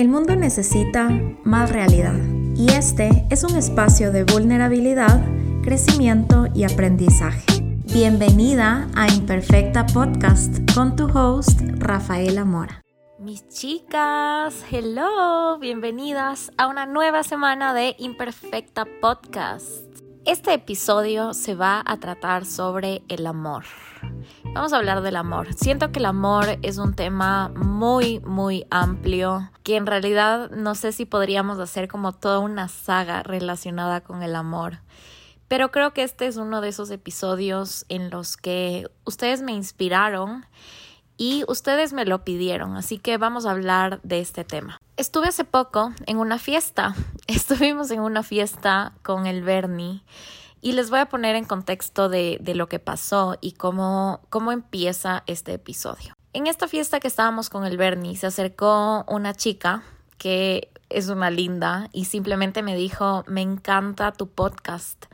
El mundo necesita más realidad y este es un espacio de vulnerabilidad, crecimiento y aprendizaje. Bienvenida a Imperfecta Podcast con tu host Rafaela Mora. Mis chicas, hello, bienvenidas a una nueva semana de Imperfecta Podcast. Este episodio se va a tratar sobre el amor. Vamos a hablar del amor. Siento que el amor es un tema muy, muy amplio, que en realidad no sé si podríamos hacer como toda una saga relacionada con el amor. Pero creo que este es uno de esos episodios en los que ustedes me inspiraron y ustedes me lo pidieron, así que vamos a hablar de este tema. Estuve hace poco en una fiesta, estuvimos en una fiesta con el Bernie y les voy a poner en contexto de, lo que pasó y cómo, cómo empieza este episodio. En esta fiesta que estábamos con el Bernie se acercó una chica que es una linda y simplemente me dijo, me encanta tu podcast.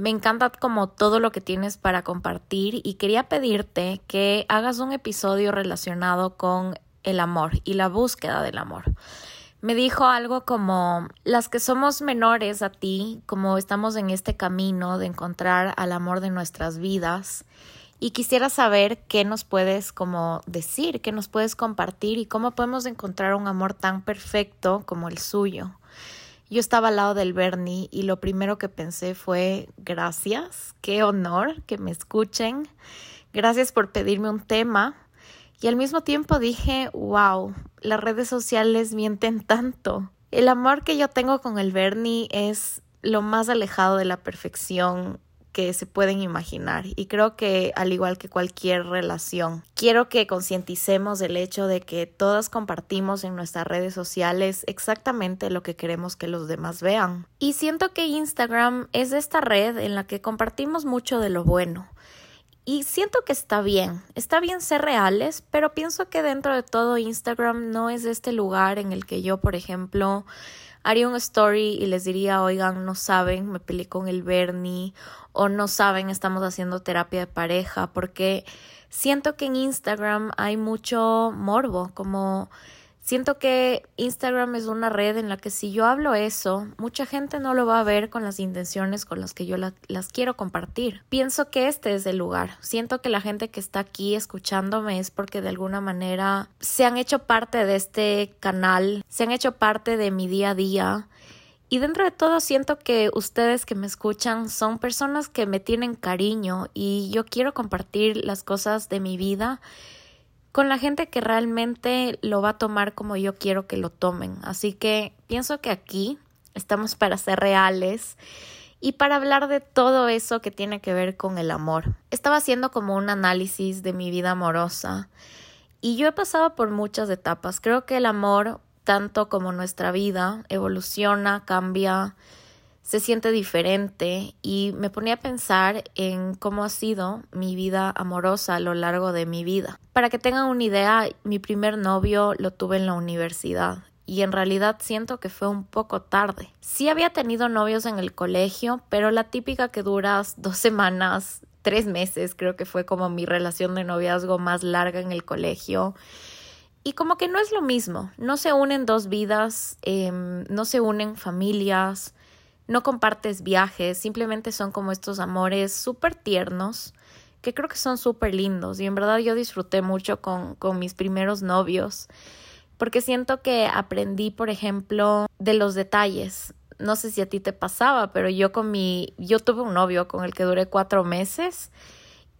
Me encanta como todo lo que tienes para compartir y quería pedirte que hagas un episodio relacionado con el amor y la búsqueda del amor me dijo algo como las que somos menores a ti, como estamos en este camino de encontrar al amor de nuestras vidas y quisiera saber qué nos puedes como decir, qué nos puedes compartir y cómo podemos encontrar un amor tan perfecto como el suyo. Yo estaba al lado del Bernie y lo primero que pensé fue gracias, qué honor que me escuchen, gracias por pedirme un tema y al mismo tiempo dije, wow, las redes sociales mienten tanto. El amor que yo tengo con el Bernie es lo más alejado de la perfección que se pueden imaginar y creo que al igual que cualquier relación, quiero que concienticemos del hecho de que todas compartimos en nuestras redes sociales exactamente lo que queremos que los demás vean. Y siento que Instagram es esta red en la que compartimos mucho de lo bueno y siento que está bien, está bien ser reales, pero pienso que dentro de todo Instagram no es este lugar en el que yo, por ejemplo, haría un story y les diría, oigan, no saben, me peleé con el Bernie, o no saben, estamos haciendo terapia de pareja, porque siento que en Instagram hay mucho morbo, como Siento que Instagram es una red en la que si yo hablo eso, mucha gente no lo va a ver con las intenciones con las que yo las quiero compartir. Pienso que este es el lugar. Siento que la gente que está aquí escuchándome es porque de alguna manera se han hecho parte de este canal, se han hecho parte de mi día a día. Y dentro de todo siento que ustedes que me escuchan son personas que me tienen cariño y yo quiero compartir las cosas de mi vida con la gente que realmente lo va a tomar como yo quiero que lo tomen. Así que pienso que aquí estamos para ser reales y para hablar de todo eso que tiene que ver con el amor. Estaba haciendo como un análisis de mi vida amorosa y yo he pasado por muchas etapas. Creo que el amor, tanto como nuestra vida, evoluciona, cambia, se siente diferente y me ponía a pensar en cómo ha sido mi vida amorosa a lo largo de mi vida. Para que tengan una idea, mi primer novio lo tuve en la universidad y en realidad siento que fue un poco tarde. Sí había tenido novios en el colegio, pero la típica que duras dos semanas, tres meses, creo que fue como mi relación de noviazgo más larga en el colegio. Y como que no es lo mismo, no se unen dos vidas, em, no se unen familias, no compartes viajes, simplemente son como estos amores súper tiernos que creo que son súper lindos y en verdad yo disfruté mucho con, con mis primeros novios porque siento que aprendí, por ejemplo, de los detalles. No sé si a ti te pasaba, pero yo con mi, yo tuve un novio con el que duré cuatro meses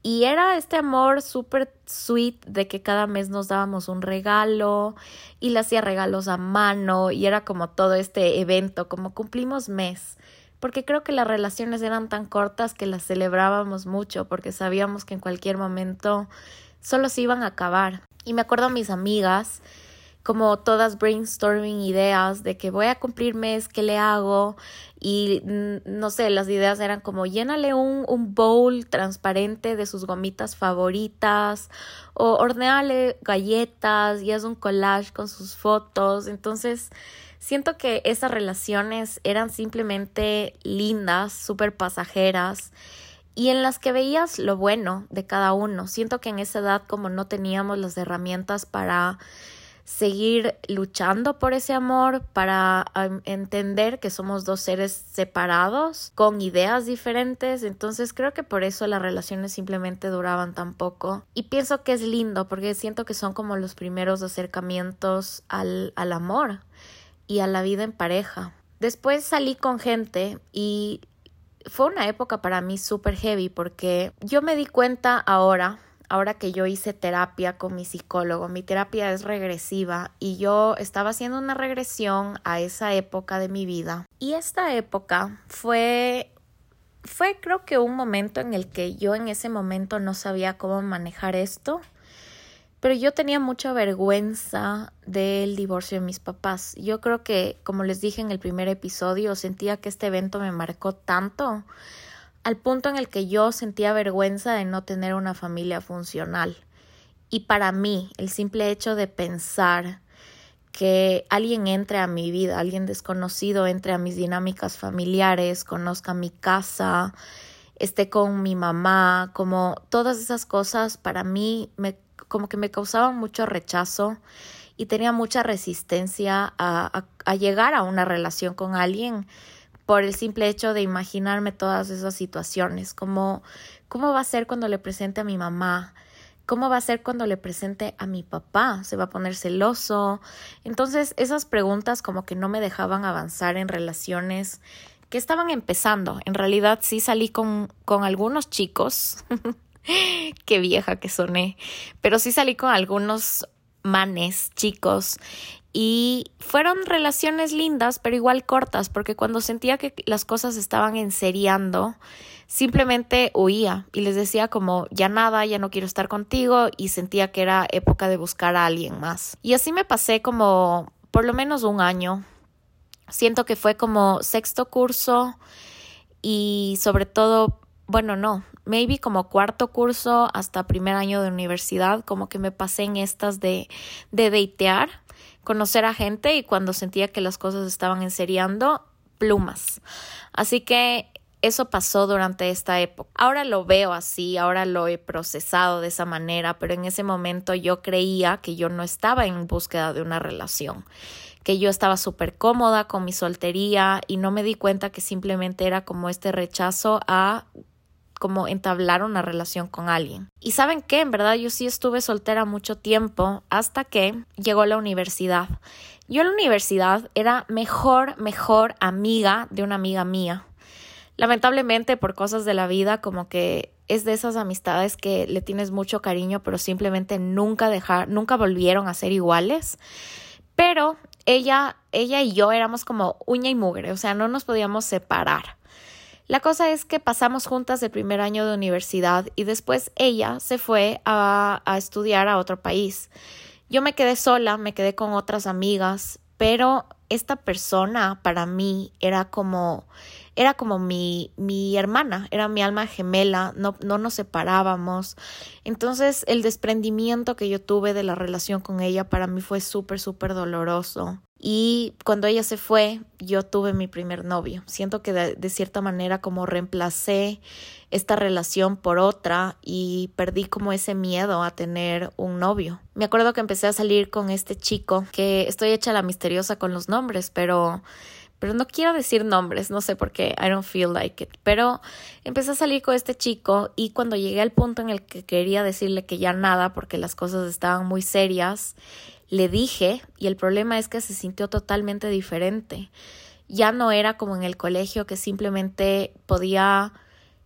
y era este amor súper sweet de que cada mes nos dábamos un regalo y le hacía regalos a mano y era como todo este evento, como cumplimos mes. Porque creo que las relaciones eran tan cortas que las celebrábamos mucho porque sabíamos que en cualquier momento solo se iban a acabar. Y me acuerdo a mis amigas como todas brainstorming ideas de que voy a cumplir mes, ¿qué le hago? Y mm, no sé, las ideas eran como llénale un, un bowl transparente de sus gomitas favoritas o horneale galletas y haz un collage con sus fotos. Entonces, siento que esas relaciones eran simplemente lindas, súper pasajeras y en las que veías lo bueno de cada uno. Siento que en esa edad como no teníamos las herramientas para seguir luchando por ese amor, para entender que somos dos seres separados, con ideas diferentes. Entonces creo que por eso las relaciones simplemente duraban tan poco. Y pienso que es lindo porque siento que son como los primeros acercamientos al, al amor y a la vida en pareja. Después salí con gente y fue una época para mí súper heavy porque yo me di cuenta ahora, ahora que yo hice terapia con mi psicólogo, mi terapia es regresiva y yo estaba haciendo una regresión a esa época de mi vida. Y esta época fue fue creo que un momento en el que yo en ese momento no sabía cómo manejar esto pero yo tenía mucha vergüenza del divorcio de mis papás. Yo creo que, como les dije en el primer episodio, sentía que este evento me marcó tanto al punto en el que yo sentía vergüenza de no tener una familia funcional. Y para mí, el simple hecho de pensar que alguien entre a mi vida, alguien desconocido entre a mis dinámicas familiares, conozca mi casa, esté con mi mamá, como todas esas cosas para mí me como que me causaban mucho rechazo y tenía mucha resistencia a, llegar a una relación con alguien por el simple hecho de imaginarme todas esas situaciones, como cómo va a ser cuando le presente a mi mamá, cómo va a ser cuando le presente a mi papá, se va a poner celoso. Entonces esas preguntas como que no me dejaban avanzar en relaciones que estaban empezando. En realidad sí salí con, con algunos chicos Qué vieja que soné. Pero sí salí con algunos manes, chicos, y fueron relaciones lindas, pero igual cortas, porque cuando sentía que las cosas estaban enseriando, simplemente huía y les decía como ya nada, ya no quiero estar contigo y sentía que era época de buscar a alguien más. Y así me pasé como por lo menos un año. Siento que fue como sexto curso y sobre todo, bueno, no, maybe como cuarto curso hasta primer año de universidad, como que me pasé en estas de, de datear, conocer a gente y cuando sentía que las cosas estaban enseriando, plumas. Así que eso pasó durante esta época. Ahora lo veo así, ahora lo he procesado de esa manera, pero en ese momento yo creía que yo no estaba en búsqueda de una relación, que yo estaba súper cómoda con mi soltería y no me di cuenta que simplemente era como este rechazo a como entablar una relación con alguien. Y saben qué, en verdad yo sí estuve soltera mucho tiempo hasta que llegó la universidad. Yo en la universidad era mejor, mejor amiga de una amiga mía. Lamentablemente por cosas de la vida como que es de esas amistades que le tienes mucho cariño pero simplemente nunca dejar, nunca volvieron a ser iguales. Pero ella, ella y yo éramos como uña y mugre, o sea, no nos podíamos separar. La cosa es que pasamos juntas el primer año de universidad y después ella se fue a, estudiar a otro país. Yo me quedé sola, me quedé con otras amigas, pero esta persona para mí era como era como mi, mi hermana, era mi alma gemela, no, no nos separábamos. Entonces el desprendimiento que yo tuve de la relación con ella para mí fue súper, súper doloroso. Y cuando ella se fue, yo tuve mi primer novio. Siento que de, de, cierta manera como reemplacé esta relación por otra y perdí como ese miedo a tener un novio. Me acuerdo que empecé a salir con este chico, que estoy hecha la misteriosa con los nombres, pero pero no quiero decir nombres, no sé por qué, I don't feel like it. Pero empecé a salir con este chico y cuando llegué al punto en el que quería decirle que ya nada porque las cosas estaban muy serias, le dije y el problema es que se sintió totalmente diferente. Ya no era como en el colegio que simplemente podía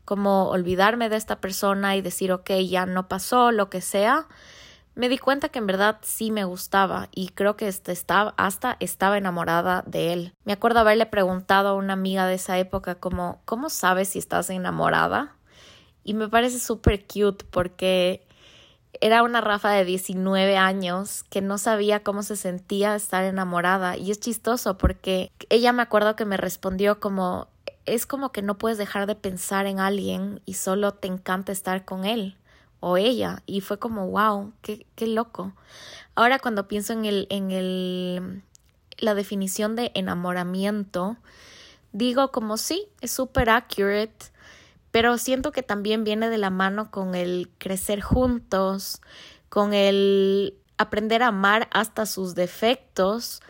como olvidarme de esta persona y decir, ok, ya no pasó, lo que sea me di cuenta que en verdad sí me gustaba y creo que este estaba, hasta estaba enamorada de él. Me acuerdo haberle preguntado a una amiga de esa época como, ¿cómo sabes si estás enamorada? Y me parece súper cute porque era una Rafa de 19 años que no sabía cómo se sentía estar enamorada y es chistoso porque ella me acuerdo que me respondió como es como que no puedes dejar de pensar en alguien y solo te encanta estar con él o ella y fue como wow, qué, qué loco. Ahora cuando pienso en el en el la definición de enamoramiento, digo como sí, es súper accurate, pero siento que también viene de la mano con el crecer juntos, con el aprender a amar hasta sus defectos,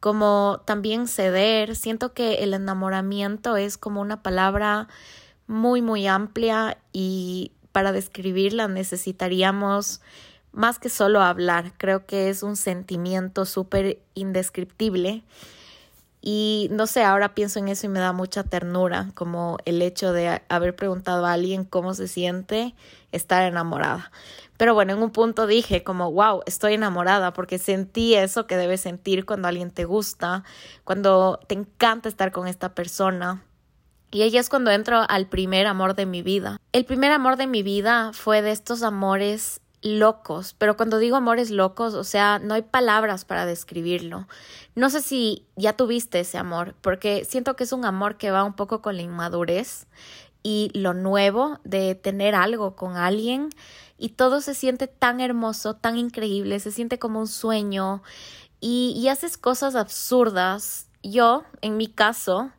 como también ceder. Siento que el enamoramiento es como una palabra muy, muy amplia y para describirla necesitaríamos más que solo hablar. Creo que es un sentimiento súper indescriptible. Y no sé, ahora pienso en eso y me da mucha ternura, como el hecho de haber preguntado a alguien cómo se siente estar enamorada. Pero bueno, en un punto dije como, wow, estoy enamorada porque sentí eso que debes sentir cuando alguien te gusta, cuando te encanta estar con esta persona. Y ahí es cuando entro al primer amor de mi vida. El primer amor de mi vida fue de estos amores locos, pero cuando digo amores locos, o sea, no hay palabras para describirlo. No sé si ya tuviste ese amor, porque siento que es un amor que va un poco con la inmadurez y lo nuevo de tener algo con alguien y todo se siente tan hermoso, tan increíble, se siente como un sueño y, y haces cosas absurdas. Yo, en mi caso,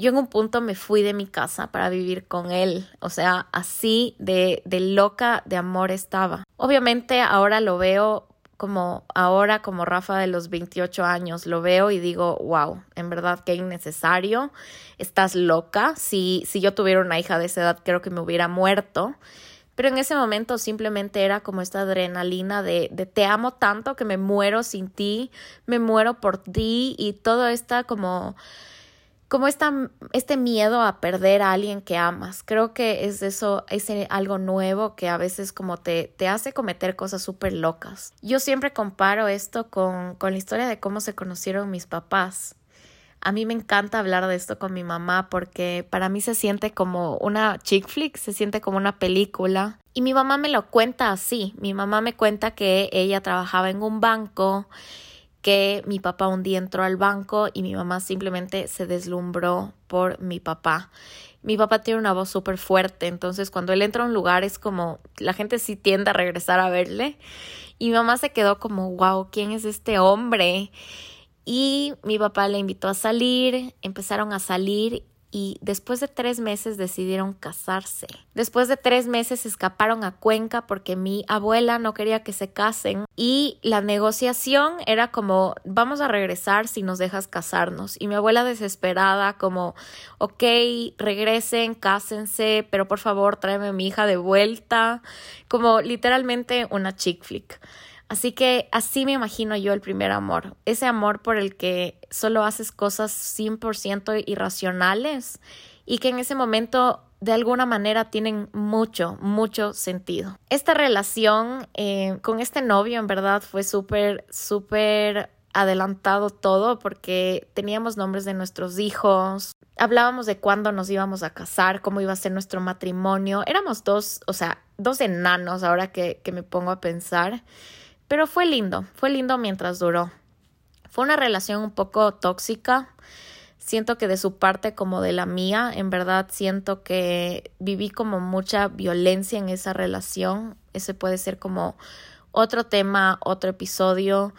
yo en un punto me fui de mi casa para vivir con él, o sea, así de, de loca de amor estaba. Obviamente ahora lo veo como ahora como Rafa de los 28 años, lo veo y digo, wow, en verdad que innecesario, estás loca, si, si yo tuviera una hija de esa edad creo que me hubiera muerto. Pero en ese momento simplemente era como esta adrenalina de, de te amo tanto que me muero sin ti, me muero por ti y todo esta como como esta, este miedo a perder a alguien que amas. Creo que es eso, es algo nuevo que a veces como te, te hace cometer cosas súper locas. Yo siempre comparo esto con, con la historia de cómo se conocieron mis papás. A mí me encanta hablar de esto con mi mamá porque para mí se siente como una chick flick, se siente como una película. Y mi mamá me lo cuenta así. Mi mamá me cuenta que ella trabajaba en un banco que mi papá un día entró al banco y mi mamá simplemente se deslumbró por mi papá. Mi papá tiene una voz súper fuerte, entonces cuando él entra a un lugar es como la gente sí tiende a regresar a verle. Y mi mamá se quedó como, wow, ¿quién es este hombre? Y mi papá le invitó a salir, empezaron a salir y después de tres meses decidieron casarse. Después de tres meses escaparon a Cuenca porque mi abuela no quería que se casen y la negociación era como vamos a regresar si nos dejas casarnos y mi abuela desesperada como ok regresen cásense pero por favor tráeme a mi hija de vuelta como literalmente una chick flick. Así que así me imagino yo el primer amor, ese amor por el que solo haces cosas 100% irracionales y que en ese momento de alguna manera tienen mucho, mucho sentido. Esta relación eh, con este novio en verdad fue súper, súper adelantado todo porque teníamos nombres de nuestros hijos, hablábamos de cuándo nos íbamos a casar, cómo iba a ser nuestro matrimonio, éramos dos, o sea, dos enanos ahora que, que me pongo a pensar. Pero fue lindo, fue lindo mientras duró. Fue una relación un poco tóxica. Siento que de su parte como de la mía, en verdad siento que viví como mucha violencia en esa relación. Ese puede ser como otro tema, otro episodio.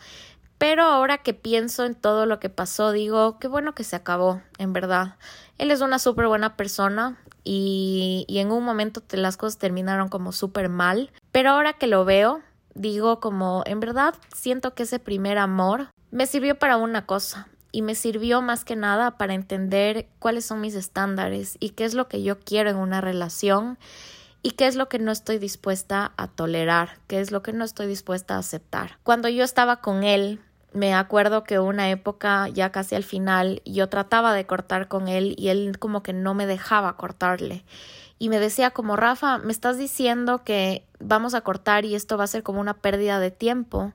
Pero ahora que pienso en todo lo que pasó, digo, qué bueno que se acabó, en verdad. Él es una súper buena persona y, y en un momento las cosas terminaron como súper mal. Pero ahora que lo veo, digo como, en verdad siento que ese primer amor me sirvió para una cosa y me sirvió más que nada para entender cuáles son mis estándares y qué es lo que yo quiero en una relación y qué es lo que no estoy dispuesta a tolerar, qué es lo que no estoy dispuesta a aceptar. Cuando yo estaba con él, me acuerdo que una época ya casi al final yo trataba de cortar con él y él como que no me dejaba cortarle y me decía como Rafa, me estás diciendo que vamos a cortar y esto va a ser como una pérdida de tiempo.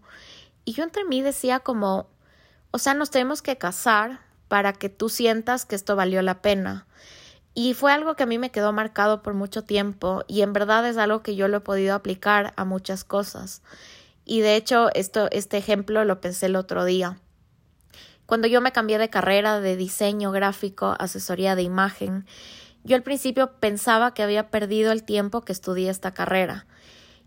Y yo entre mí decía como, o sea, nos tenemos que casar para que tú sientas que esto valió la pena. Y fue algo que a mí me quedó marcado por mucho tiempo y en verdad es algo que yo lo he podido aplicar a muchas cosas. Y de hecho, esto, este ejemplo lo pensé el otro día. Cuando yo me cambié de carrera de diseño gráfico, asesoría de imagen, yo al principio pensaba que había perdido el tiempo que estudié esta carrera.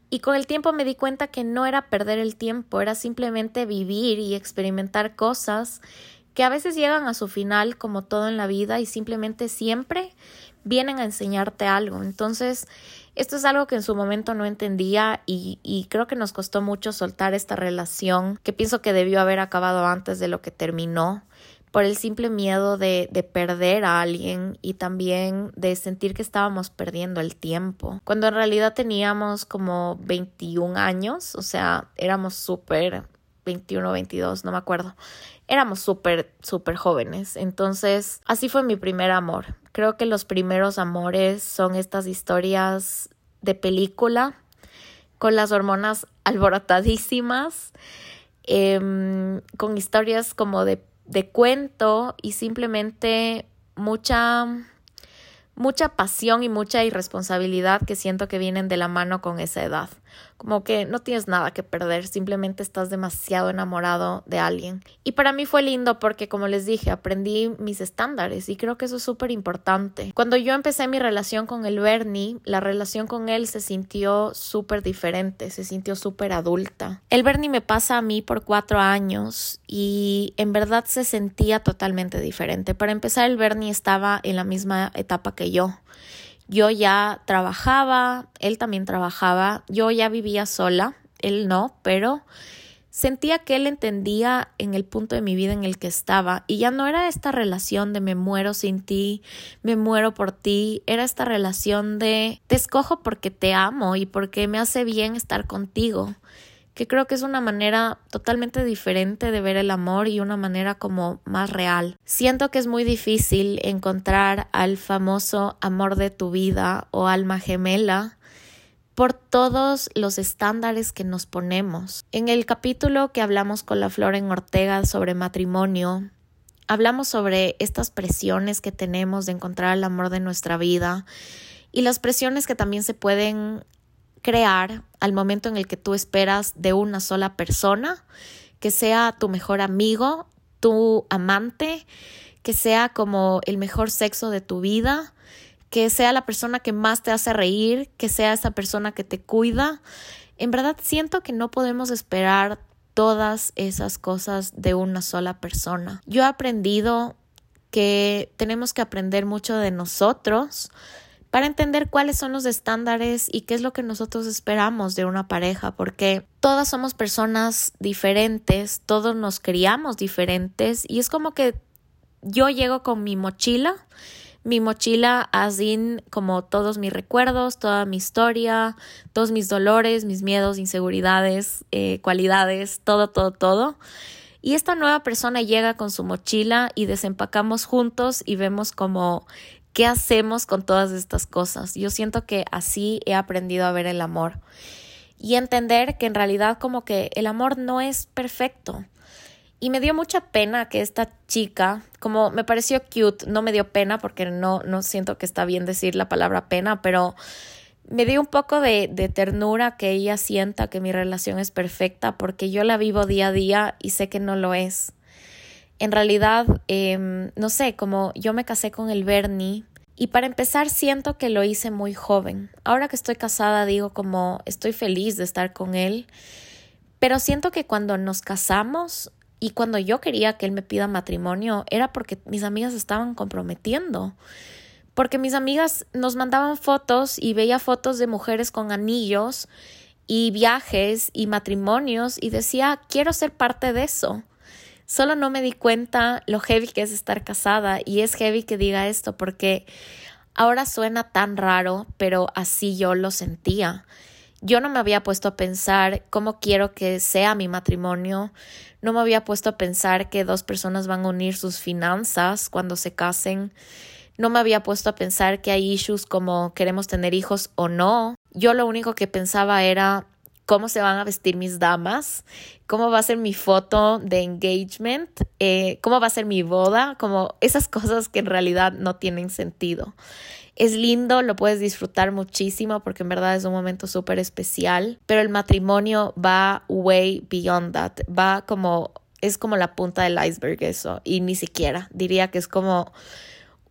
Y con el tiempo me di cuenta que no era perder el tiempo, era simplemente vivir y experimentar cosas que a veces llegan a su final como todo en la vida y simplemente siempre vienen a enseñarte algo. Entonces, Esto es algo que en su momento no entendía y, y, creo que nos costó mucho soltar esta relación que pienso que debió haber acabado antes de lo que terminó por el simple miedo de, de, perder a alguien y también de sentir que estábamos perdiendo el tiempo, cuando en realidad teníamos como 21 años, o sea, éramos súper 21, 22, no me acuerdo. Éramos súper, súper jóvenes. Entonces, así fue mi primer amor. Creo que los primeros amores son estas historias de película con las hormonas alborotadísimas, em, con historias como de de cuento y simplemente mucha mucha pasión y mucha irresponsabilidad que siento que vienen de la mano con esa edad. Como que no tienes nada que perder, simplemente estás demasiado enamorado de alguien. Y para mí fue lindo porque, como les dije, aprendí mis estándares y creo que eso es súper importante. Cuando yo empecé mi relación con el Bernie, la relación con él se sintió súper diferente, se sintió súper adulta. El Bernie me pasa a mí por cuatro años y en verdad se sentía totalmente diferente. Para empezar, el Bernie estaba en la misma etapa que yo. Yo ya trabajaba, él también trabajaba, yo ya vivía sola, él no, pero sentía que él entendía en el punto de mi vida en el que estaba y ya no era esta relación de me muero sin ti, me muero por ti, era esta relación de te escojo porque te amo y porque me hace bien estar contigo que creo que es una manera totalmente diferente de ver el amor y una manera como más real. Siento que es muy difícil encontrar al famoso amor de tu vida o alma gemela por todos los estándares que nos ponemos. En el capítulo que hablamos con la Flor en Ortega sobre matrimonio, hablamos sobre estas presiones que tenemos de encontrar el amor de nuestra vida y las presiones que también se pueden crear al momento en el que tú esperas de una sola persona, que sea tu mejor amigo, tu amante, que sea como el mejor sexo de tu vida, que sea la persona que más te hace reír, que sea esa persona que te cuida. En verdad siento que no podemos esperar todas esas cosas de una sola persona. Yo he aprendido que tenemos que aprender mucho de nosotros, para entender cuáles son los estándares y qué es lo que nosotros esperamos de una pareja, porque todas somos personas diferentes, todos nos criamos diferentes y es como que yo llego con mi mochila, mi mochila así como todos mis recuerdos, toda mi historia, todos mis dolores, mis miedos, inseguridades, eh, cualidades, todo, todo, todo. Y esta nueva persona llega con su mochila y desempacamos juntos y vemos como ¿Qué hacemos con todas estas cosas? Yo siento que así he aprendido a ver el amor y entender que en realidad como que el amor no es perfecto. Y me dio mucha pena que esta chica, como me pareció cute, no me dio pena porque no, no siento que está bien decir la palabra pena, pero me dio un poco de, de, ternura que ella sienta que mi relación es perfecta porque yo la vivo día a día y sé que no lo es en realidad, em, no sé, como yo me casé con el Bernie y para empezar siento que lo hice muy joven. Ahora que estoy casada digo como estoy feliz de estar con él, pero siento que cuando nos casamos y cuando yo quería que él me pida matrimonio era porque mis amigas estaban comprometiendo. Porque mis amigas nos mandaban fotos y veía fotos de mujeres con anillos y viajes y matrimonios y decía, quiero ser parte de eso. Solo no me di cuenta lo heavy que es estar casada y es heavy que diga esto porque ahora suena tan raro, pero así yo lo sentía. Yo no me había puesto a pensar cómo quiero que sea mi matrimonio, no me había puesto a pensar que dos personas van a unir sus finanzas cuando se casen, no me había puesto a pensar que hay issues como queremos tener hijos o no. Yo lo único que pensaba era cómo se van a vestir mis damas, cómo va a ser mi foto de engagement, eh, cómo va a ser mi boda, como esas cosas que en realidad no tienen sentido. Es lindo, lo puedes disfrutar muchísimo porque en verdad es un momento súper especial, pero el matrimonio va way beyond that, va como, es como la punta del iceberg eso, y ni siquiera, diría que es como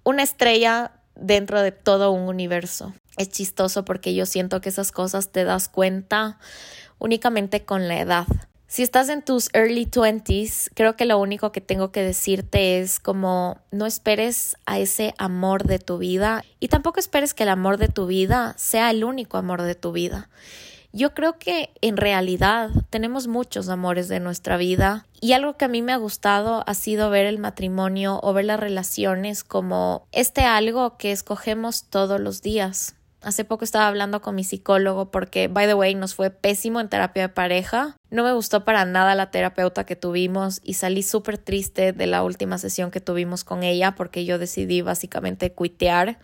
una estrella dentro de todo un universo. Es chistoso porque yo siento que esas cosas te das cuenta únicamente con la edad. Si estás en tus early 20s, creo que lo único que tengo que decirte es como no esperes a ese amor de tu vida y tampoco esperes que el amor de tu vida sea el único amor de tu vida. Yo creo que en realidad tenemos muchos amores de nuestra vida y algo que a mí me ha gustado ha sido ver el matrimonio o ver las relaciones como este algo que escogemos todos los días. Hace poco estaba hablando con mi psicólogo porque, by the way, nos fue pésimo en terapia de pareja. No me gustó para nada la terapeuta que tuvimos y salí súper triste de la última sesión que tuvimos con ella porque yo decidí básicamente cuitear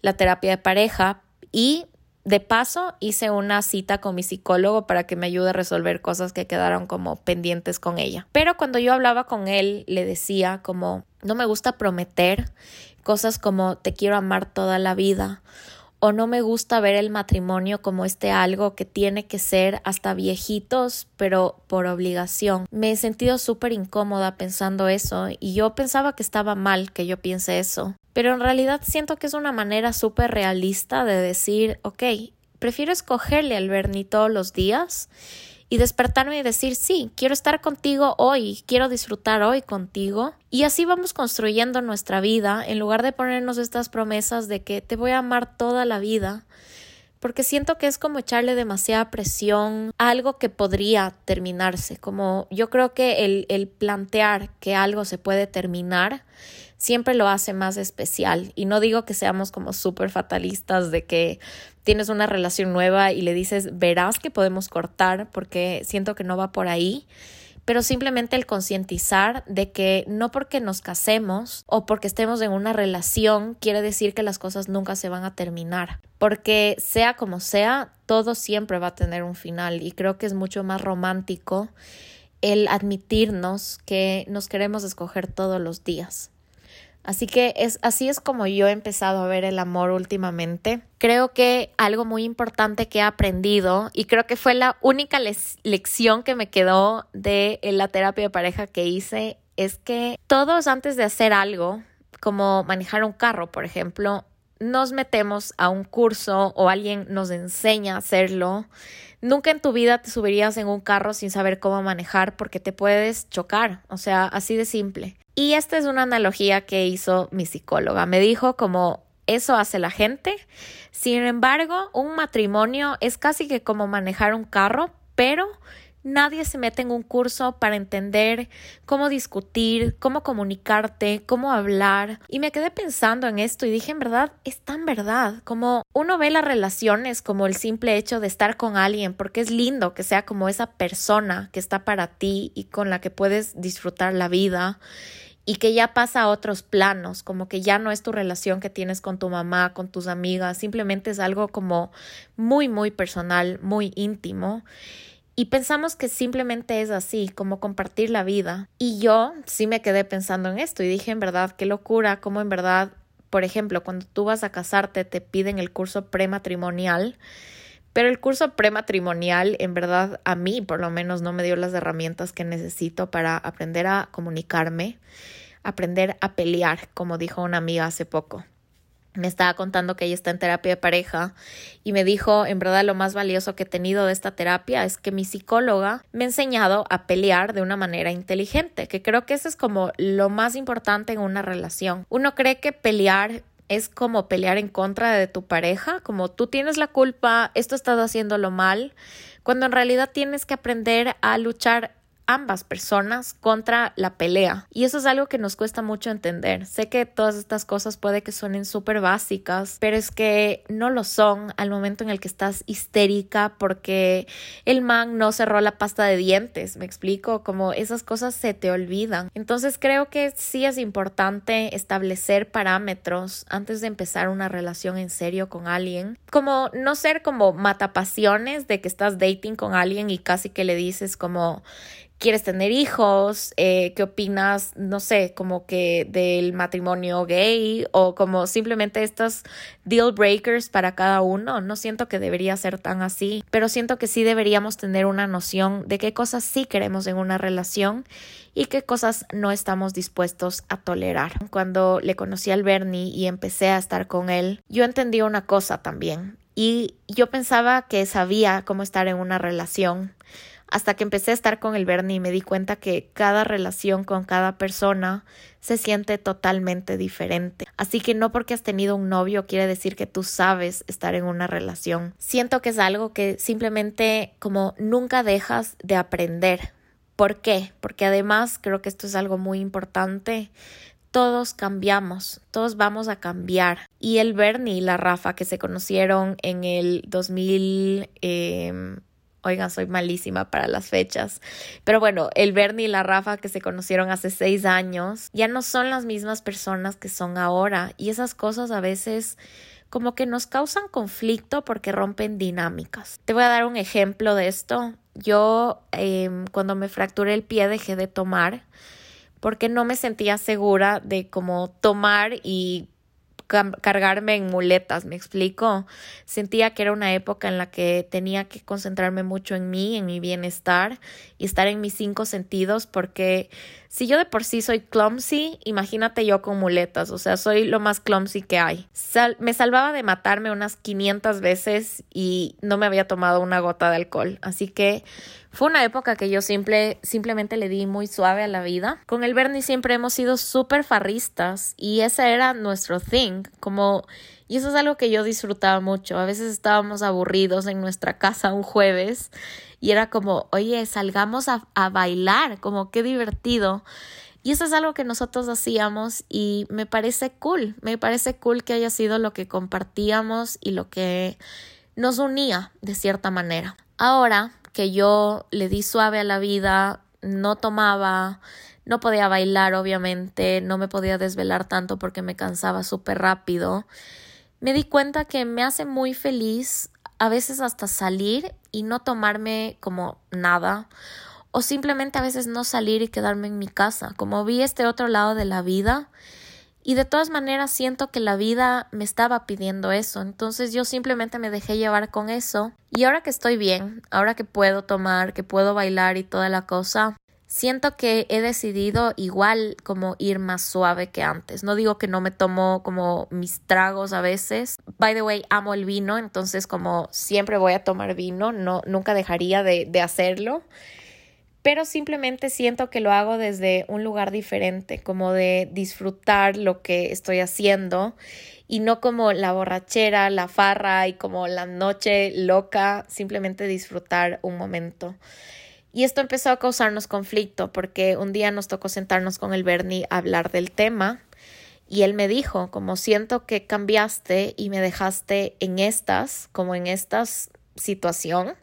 la terapia de pareja y de paso hice una cita con mi psicólogo para que me ayude a resolver cosas que quedaron como pendientes con ella. Pero cuando yo hablaba con él, le decía como, no me gusta prometer cosas como te quiero amar toda la vida o no me gusta ver el matrimonio como este algo que tiene que ser hasta viejitos, pero por obligación. Me he sentido súper incómoda pensando eso y yo pensaba que estaba mal que yo piense eso. Pero en realidad siento que es una manera súper realista de decir, ok, prefiero escogerle al Bernie todos los días y despertarme y decir, sí, quiero estar contigo hoy, quiero disfrutar hoy contigo. Y así vamos construyendo nuestra vida en lugar de ponernos estas promesas de que te voy a amar toda la vida porque siento que es como echarle demasiada presión a algo que podría terminarse, como yo creo que el, el plantear que algo se puede terminar siempre lo hace más especial. Y no digo que seamos como súper fatalistas de que tienes una relación nueva y le dices, verás que podemos cortar porque siento que no va por ahí pero simplemente el concientizar de que no porque nos casemos o porque estemos en una relación quiere decir que las cosas nunca se van a terminar, porque sea como sea, todo siempre va a tener un final y creo que es mucho más romántico el admitirnos que nos queremos escoger todos los días. Así que es así es como yo he empezado a ver el amor últimamente. Creo que algo muy importante que he aprendido y creo que fue la única lección que me quedó de la terapia de pareja que hice es que todos antes de hacer algo, como manejar un carro, por ejemplo, nos metemos a un curso o alguien nos enseña a hacerlo. Nunca en tu vida te subirías en un carro sin saber cómo manejar porque te puedes chocar, o sea, así de simple. Y esta es una analogía que hizo mi psicóloga. Me dijo como eso hace la gente. Sin embargo, un matrimonio es casi que como manejar un carro, pero Nadie se mete en un curso para entender cómo discutir, cómo comunicarte, cómo hablar. Y me quedé pensando en esto y dije, en verdad, es tan verdad. Como uno ve las relaciones como el simple hecho de estar con alguien, porque es lindo que sea como esa persona que está para ti y con la que puedes disfrutar la vida y que ya pasa a otros planos, como que ya no es tu relación que tienes con tu mamá, con tus amigas, simplemente es algo como muy, muy personal, muy íntimo. Y pensamos que simplemente es así, como compartir la vida. Y yo sí me quedé pensando en esto y dije, en verdad, qué locura, como en verdad, por ejemplo, cuando tú vas a casarte te piden el curso prematrimonial, pero el curso prematrimonial, en verdad, a mí por lo menos no me dio las herramientas que necesito para aprender a comunicarme, aprender a pelear, como dijo una amiga hace poco me estaba contando que ella está en terapia de pareja y me dijo, en verdad lo más valioso que he tenido de esta terapia es que mi psicóloga me ha enseñado a pelear de una manera inteligente, que creo que eso es como lo más importante en una relación. Uno cree que pelear es como pelear en contra de tu pareja, como tú tienes la culpa, esto estás haciéndolo mal, cuando en realidad tienes que aprender a luchar ambas personas contra la pelea. Y eso es algo que nos cuesta mucho entender. Sé que todas estas cosas puede que suenen súper básicas, pero es que no lo son al momento en el que estás histérica porque el man no cerró la pasta de dientes. Me explico, como esas cosas se te olvidan. Entonces creo que sí es importante establecer parámetros antes de empezar una relación en serio con alguien. Como no ser como matapasiones de que estás dating con alguien y casi que le dices como quieres tener hijos, eh, qué opinas, no sé, como que del matrimonio gay o como simplemente estos deal breakers para cada uno. No siento que debería ser tan así, pero siento que sí deberíamos tener una noción de qué cosas sí queremos en una relación y qué cosas no estamos dispuestos a tolerar. Cuando le conocí al Bernie y empecé a estar con él, yo entendí una cosa también y yo pensaba que sabía cómo estar en una relación hasta que empecé a estar con el Bernie me di cuenta que cada relación con cada persona se siente totalmente diferente. Así que no porque has tenido un novio quiere decir que tú sabes estar en una relación. Siento que es algo que simplemente como nunca dejas de aprender. ¿Por qué? Porque además creo que esto es algo muy importante todos cambiamos, todos vamos a cambiar. Y el Bernie y la Rafa que se conocieron en el 2000, eh, Oigan, soy malísima para las fechas. Pero bueno, el Bernie y la Rafa que se conocieron hace seis años ya no son las mismas personas que son ahora. Y esas cosas a veces como que nos causan conflicto porque rompen dinámicas. Te voy a dar un ejemplo de esto. Yo em, cuando me fracturé el pie dejé de tomar porque no me sentía segura de cómo tomar y cargarme en muletas, me explico. Sentía que era una época en la que tenía que concentrarme mucho en mí, en mi bienestar y estar en mis cinco sentidos, porque si yo de por sí soy clumsy, imagínate yo con muletas, o sea, soy lo más clumsy que hay. me salvaba de matarme unas 500 veces y no me había tomado una gota de alcohol, así que fue una época que yo simple, simplemente le di muy suave a la vida. Con el Bernie siempre hemos sido súper farristas y ese era nuestro thing, como... Y eso es algo que yo disfrutaba mucho. A veces estábamos aburridos en nuestra casa un jueves y era como, oye, salgamos a, a bailar, como qué divertido. Y eso es algo que nosotros hacíamos y me parece cool, me parece cool que haya sido lo que compartíamos y lo que nos unía de cierta manera. Ahora, que yo le di suave a la vida, no tomaba, no podía bailar obviamente, no me podía desvelar tanto porque me cansaba súper rápido, me di cuenta que me hace muy feliz a veces hasta salir y no tomarme como nada o simplemente a veces no salir y quedarme en mi casa, como vi este otro lado de la vida y de todas maneras siento que la vida me estaba pidiendo eso, entonces yo simplemente me dejé llevar con eso. Y ahora que estoy bien, ahora que puedo tomar, que puedo bailar y toda la cosa, siento que he decidido igual como ir más suave que antes. No digo que no me tomo como mis tragos a veces. By the way, amo el vino, entonces como siempre voy a tomar vino, no, nunca dejaría de, de hacerlo pero simplemente siento que lo hago desde un lugar diferente, como de disfrutar lo que estoy haciendo y no como la borrachera, la farra y como la noche loca, simplemente disfrutar un momento. Y esto empezó a causarnos conflicto porque un día nos tocó sentarnos con el Bernie a hablar del tema y él me dijo, como siento que cambiaste y me dejaste en estas, como en esta situación,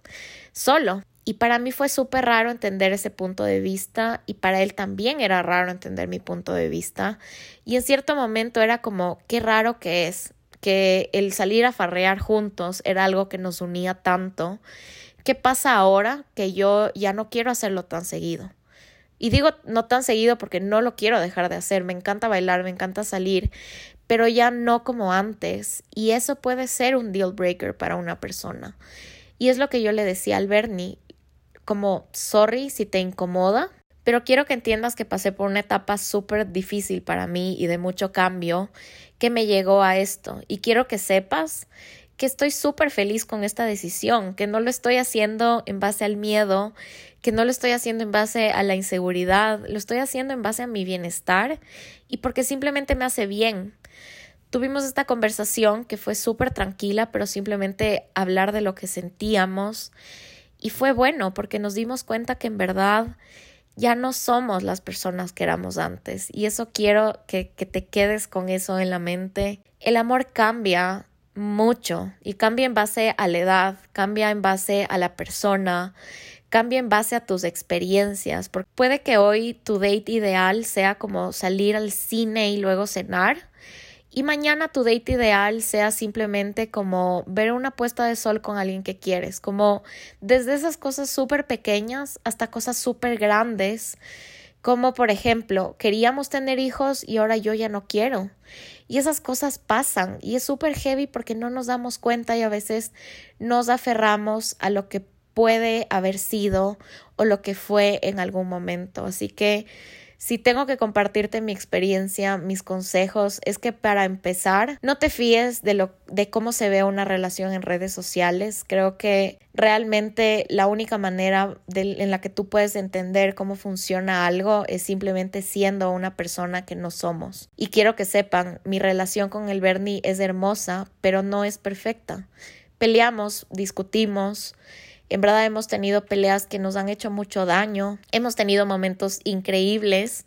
solo. Y para mí fue súper raro entender ese punto de vista y para él también era raro entender mi punto de vista. Y en cierto momento era como, qué raro que es, que el salir a farrear juntos era algo que nos unía tanto. ¿Qué pasa ahora que yo ya no quiero hacerlo tan seguido? Y digo no tan seguido porque no lo quiero dejar de hacer. Me encanta bailar, me encanta salir, pero ya no como antes. Y eso puede ser un deal breaker para una persona. Y es lo que yo le decía al Bernie como sorry si te incomoda, pero quiero que entiendas que pasé por una etapa súper difícil para mí y de mucho cambio que me llegó a esto. Y quiero que sepas que estoy súper feliz con esta decisión, que no lo estoy haciendo en base al miedo, que no lo estoy haciendo en base a la inseguridad, lo estoy haciendo en base a mi bienestar y porque simplemente me hace bien. Tuvimos esta conversación que fue súper tranquila, pero simplemente hablar de lo que sentíamos y fue bueno porque nos dimos cuenta que en verdad ya no somos las personas que éramos antes. Y eso quiero que, que te quedes con eso en la mente. El amor cambia mucho y cambia en base a la edad, cambia en base a la persona, cambia en base a tus experiencias. Porque puede que hoy tu date ideal sea como salir al cine y luego cenar y mañana tu date ideal sea simplemente como ver una puesta de sol con alguien que quieres, como desde esas cosas súper pequeñas hasta cosas súper grandes, como por ejemplo, queríamos tener hijos y ahora yo ya no quiero. Y esas cosas pasan y es súper heavy porque no nos damos cuenta y a veces nos aferramos a lo que puede haber sido o lo que fue en algún momento. Así que si tengo que compartirte mi experiencia, mis consejos, es que para empezar, no te fíes de lo de cómo se ve una relación en redes sociales. Creo que realmente la única manera en la que tú puedes entender cómo funciona algo es simplemente siendo una persona que no somos. Y quiero que sepan, mi relación con el Bernie es hermosa, pero no es perfecta. Peleamos, discutimos, en verdad hemos tenido peleas que nos han hecho mucho daño, hemos tenido momentos increíbles.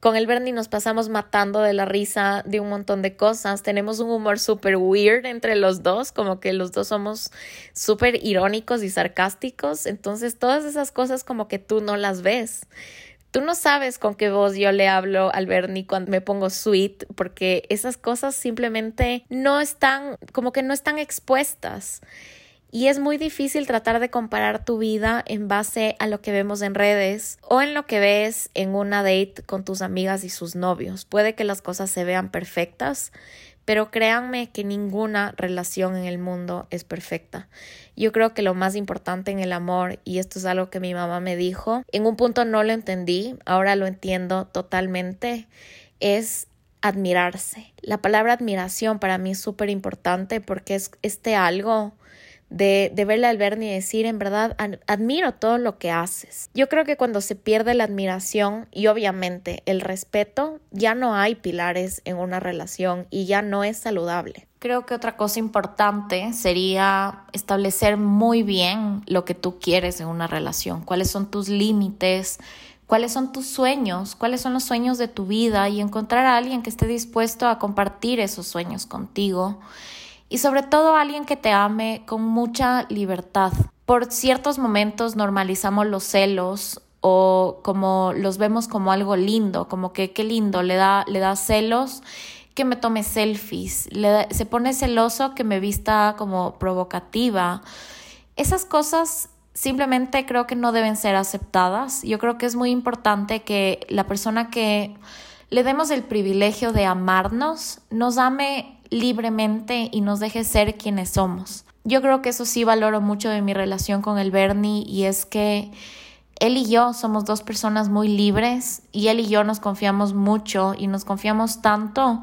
Con el Bernie nos pasamos matando de la risa de un montón de cosas. Tenemos un humor súper weird entre los dos, como que los dos somos súper irónicos y sarcásticos. Entonces todas esas cosas como que tú no las ves. Tú no sabes con qué voz yo le hablo al Bernie cuando me pongo sweet, porque esas cosas simplemente no están, como que no están expuestas. Y es muy difícil tratar de comparar tu vida en base a lo que vemos en redes o en lo que ves en una date con tus amigas y sus novios. Puede que las cosas se vean perfectas, pero créanme que ninguna relación en el mundo es perfecta. Yo creo que lo más importante en el amor, y esto es algo que mi mamá me dijo, en un punto no lo entendí, ahora lo entiendo totalmente, es admirarse. La palabra admiración para mí es súper importante porque es este algo de, de verle al Bernie y decir, en verdad, admiro todo lo que haces. Yo creo que cuando se pierde la admiración y obviamente el respeto, ya no hay pilares en una relación y ya no es saludable. Creo que otra cosa importante sería establecer muy bien lo que tú quieres en una relación, cuáles son tus límites, cuáles son tus sueños, cuáles son los sueños de tu vida y encontrar a alguien que esté dispuesto a compartir esos sueños contigo y sobre todo alguien que te ame con mucha libertad. Por ciertos momentos normalizamos los celos o como los vemos como algo lindo, como que qué lindo, le da, le da celos que me tome selfies, le se pone celoso que me vista como provocativa. Esas cosas simplemente creo que no deben ser aceptadas. Yo creo que es muy importante que la persona que le demos el privilegio de amarnos, nos ame libremente y nos deje ser quienes somos. Yo creo que eso sí valoro mucho de mi relación con el Bernie y es que él y yo somos dos personas muy libres y él y yo nos confiamos mucho y nos confiamos tanto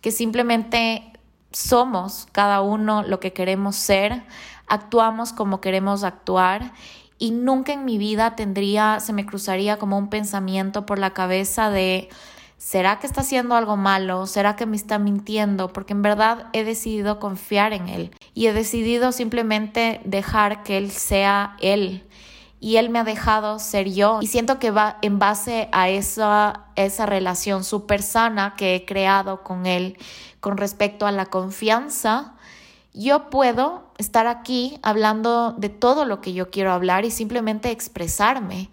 que simplemente somos cada uno lo que queremos ser, actuamos como queremos actuar y nunca en mi vida tendría, se me cruzaría como un pensamiento por la cabeza de ¿Será que está haciendo algo malo? ¿Será que me está mintiendo? Porque en verdad he decidido confiar en Él y he decidido simplemente dejar que Él sea Él. Y Él me ha dejado ser yo. Y siento que va en base a esa, esa relación súper sana que he creado con Él con respecto a la confianza, yo puedo estar aquí hablando de todo lo que yo quiero hablar y simplemente expresarme.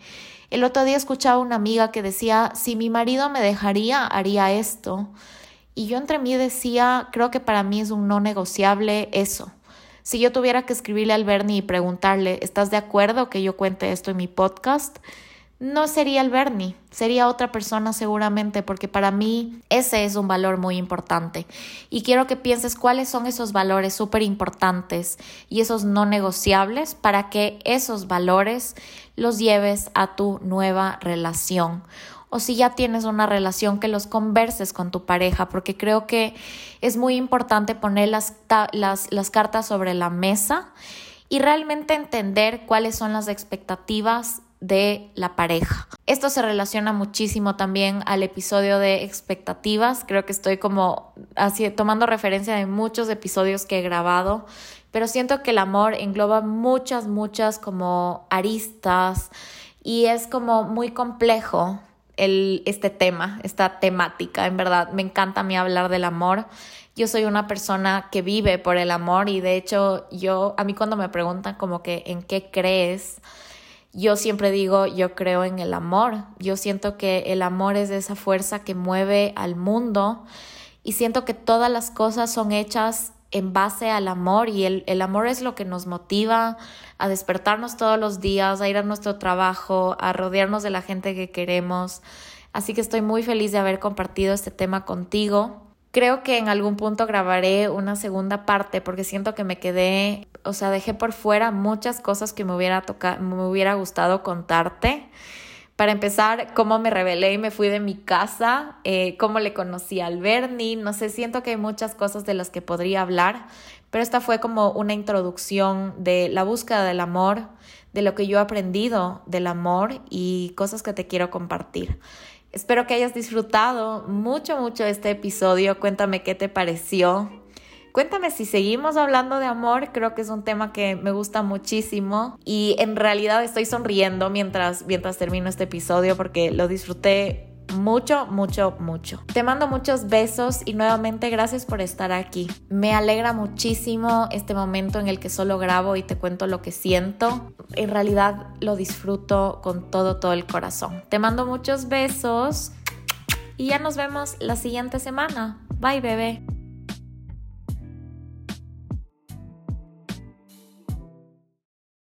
El otro día escuchaba una amiga que decía, si mi marido me dejaría, haría esto. Y yo entre mí decía, creo que para mí es un no negociable eso. Si yo tuviera que escribirle al Bernie y preguntarle, ¿estás de acuerdo que yo cuente esto en mi podcast? No sería el Bernie, sería otra persona seguramente, porque para mí ese es un valor muy importante. Y quiero que pienses cuáles son esos valores súper importantes y esos no negociables para que esos valores los lleves a tu nueva relación. O si ya tienes una relación, que los converses con tu pareja, porque creo que es muy importante poner las, las, las cartas sobre la mesa y realmente entender cuáles son las expectativas de la pareja. Esto se relaciona muchísimo también al episodio de expectativas. Creo que estoy como así tomando referencia de muchos episodios que he grabado, pero siento que el amor engloba muchas, muchas como aristas y es como muy complejo el, este tema, esta temática. En verdad, me encanta a mí hablar del amor. Yo soy una persona que vive por el amor y de hecho yo, a mí cuando me preguntan como que en qué crees, yo siempre digo, yo creo en el amor. Yo siento que el amor es esa fuerza que mueve al mundo y siento que todas las cosas son hechas en base al amor y el, el, amor es lo que nos motiva a despertarnos todos los días, a ir a nuestro trabajo, a rodearnos de la gente que queremos. Así que estoy muy feliz de haber compartido este tema contigo. Creo que en algún punto grabaré una segunda parte porque siento que me quedé, o sea, dejé por fuera muchas cosas que me hubiera tocado, me hubiera gustado contarte, Para empezar, cómo me rebelé y me fui de mi casa, eh, cómo le conocí al Bernie, no sé, siento que hay muchas cosas de las que podría hablar, pero esta fue como una introducción de la búsqueda del amor, de lo que yo he aprendido del amor y cosas que te quiero compartir. Espero que hayas disfrutado mucho, mucho este episodio. Cuéntame qué te pareció. Cuéntame si seguimos hablando de amor, creo que es un tema que me gusta muchísimo y en realidad estoy sonriendo mientras, mientras termino este episodio porque lo disfruté mucho, mucho, mucho. Te mando muchos besos y nuevamente gracias por estar aquí. Me alegra muchísimo este momento en el que solo grabo y te cuento lo que siento. En realidad lo disfruto con todo, todo el corazón. Te mando muchos besos y ya nos vemos la siguiente semana. Bye, bebé.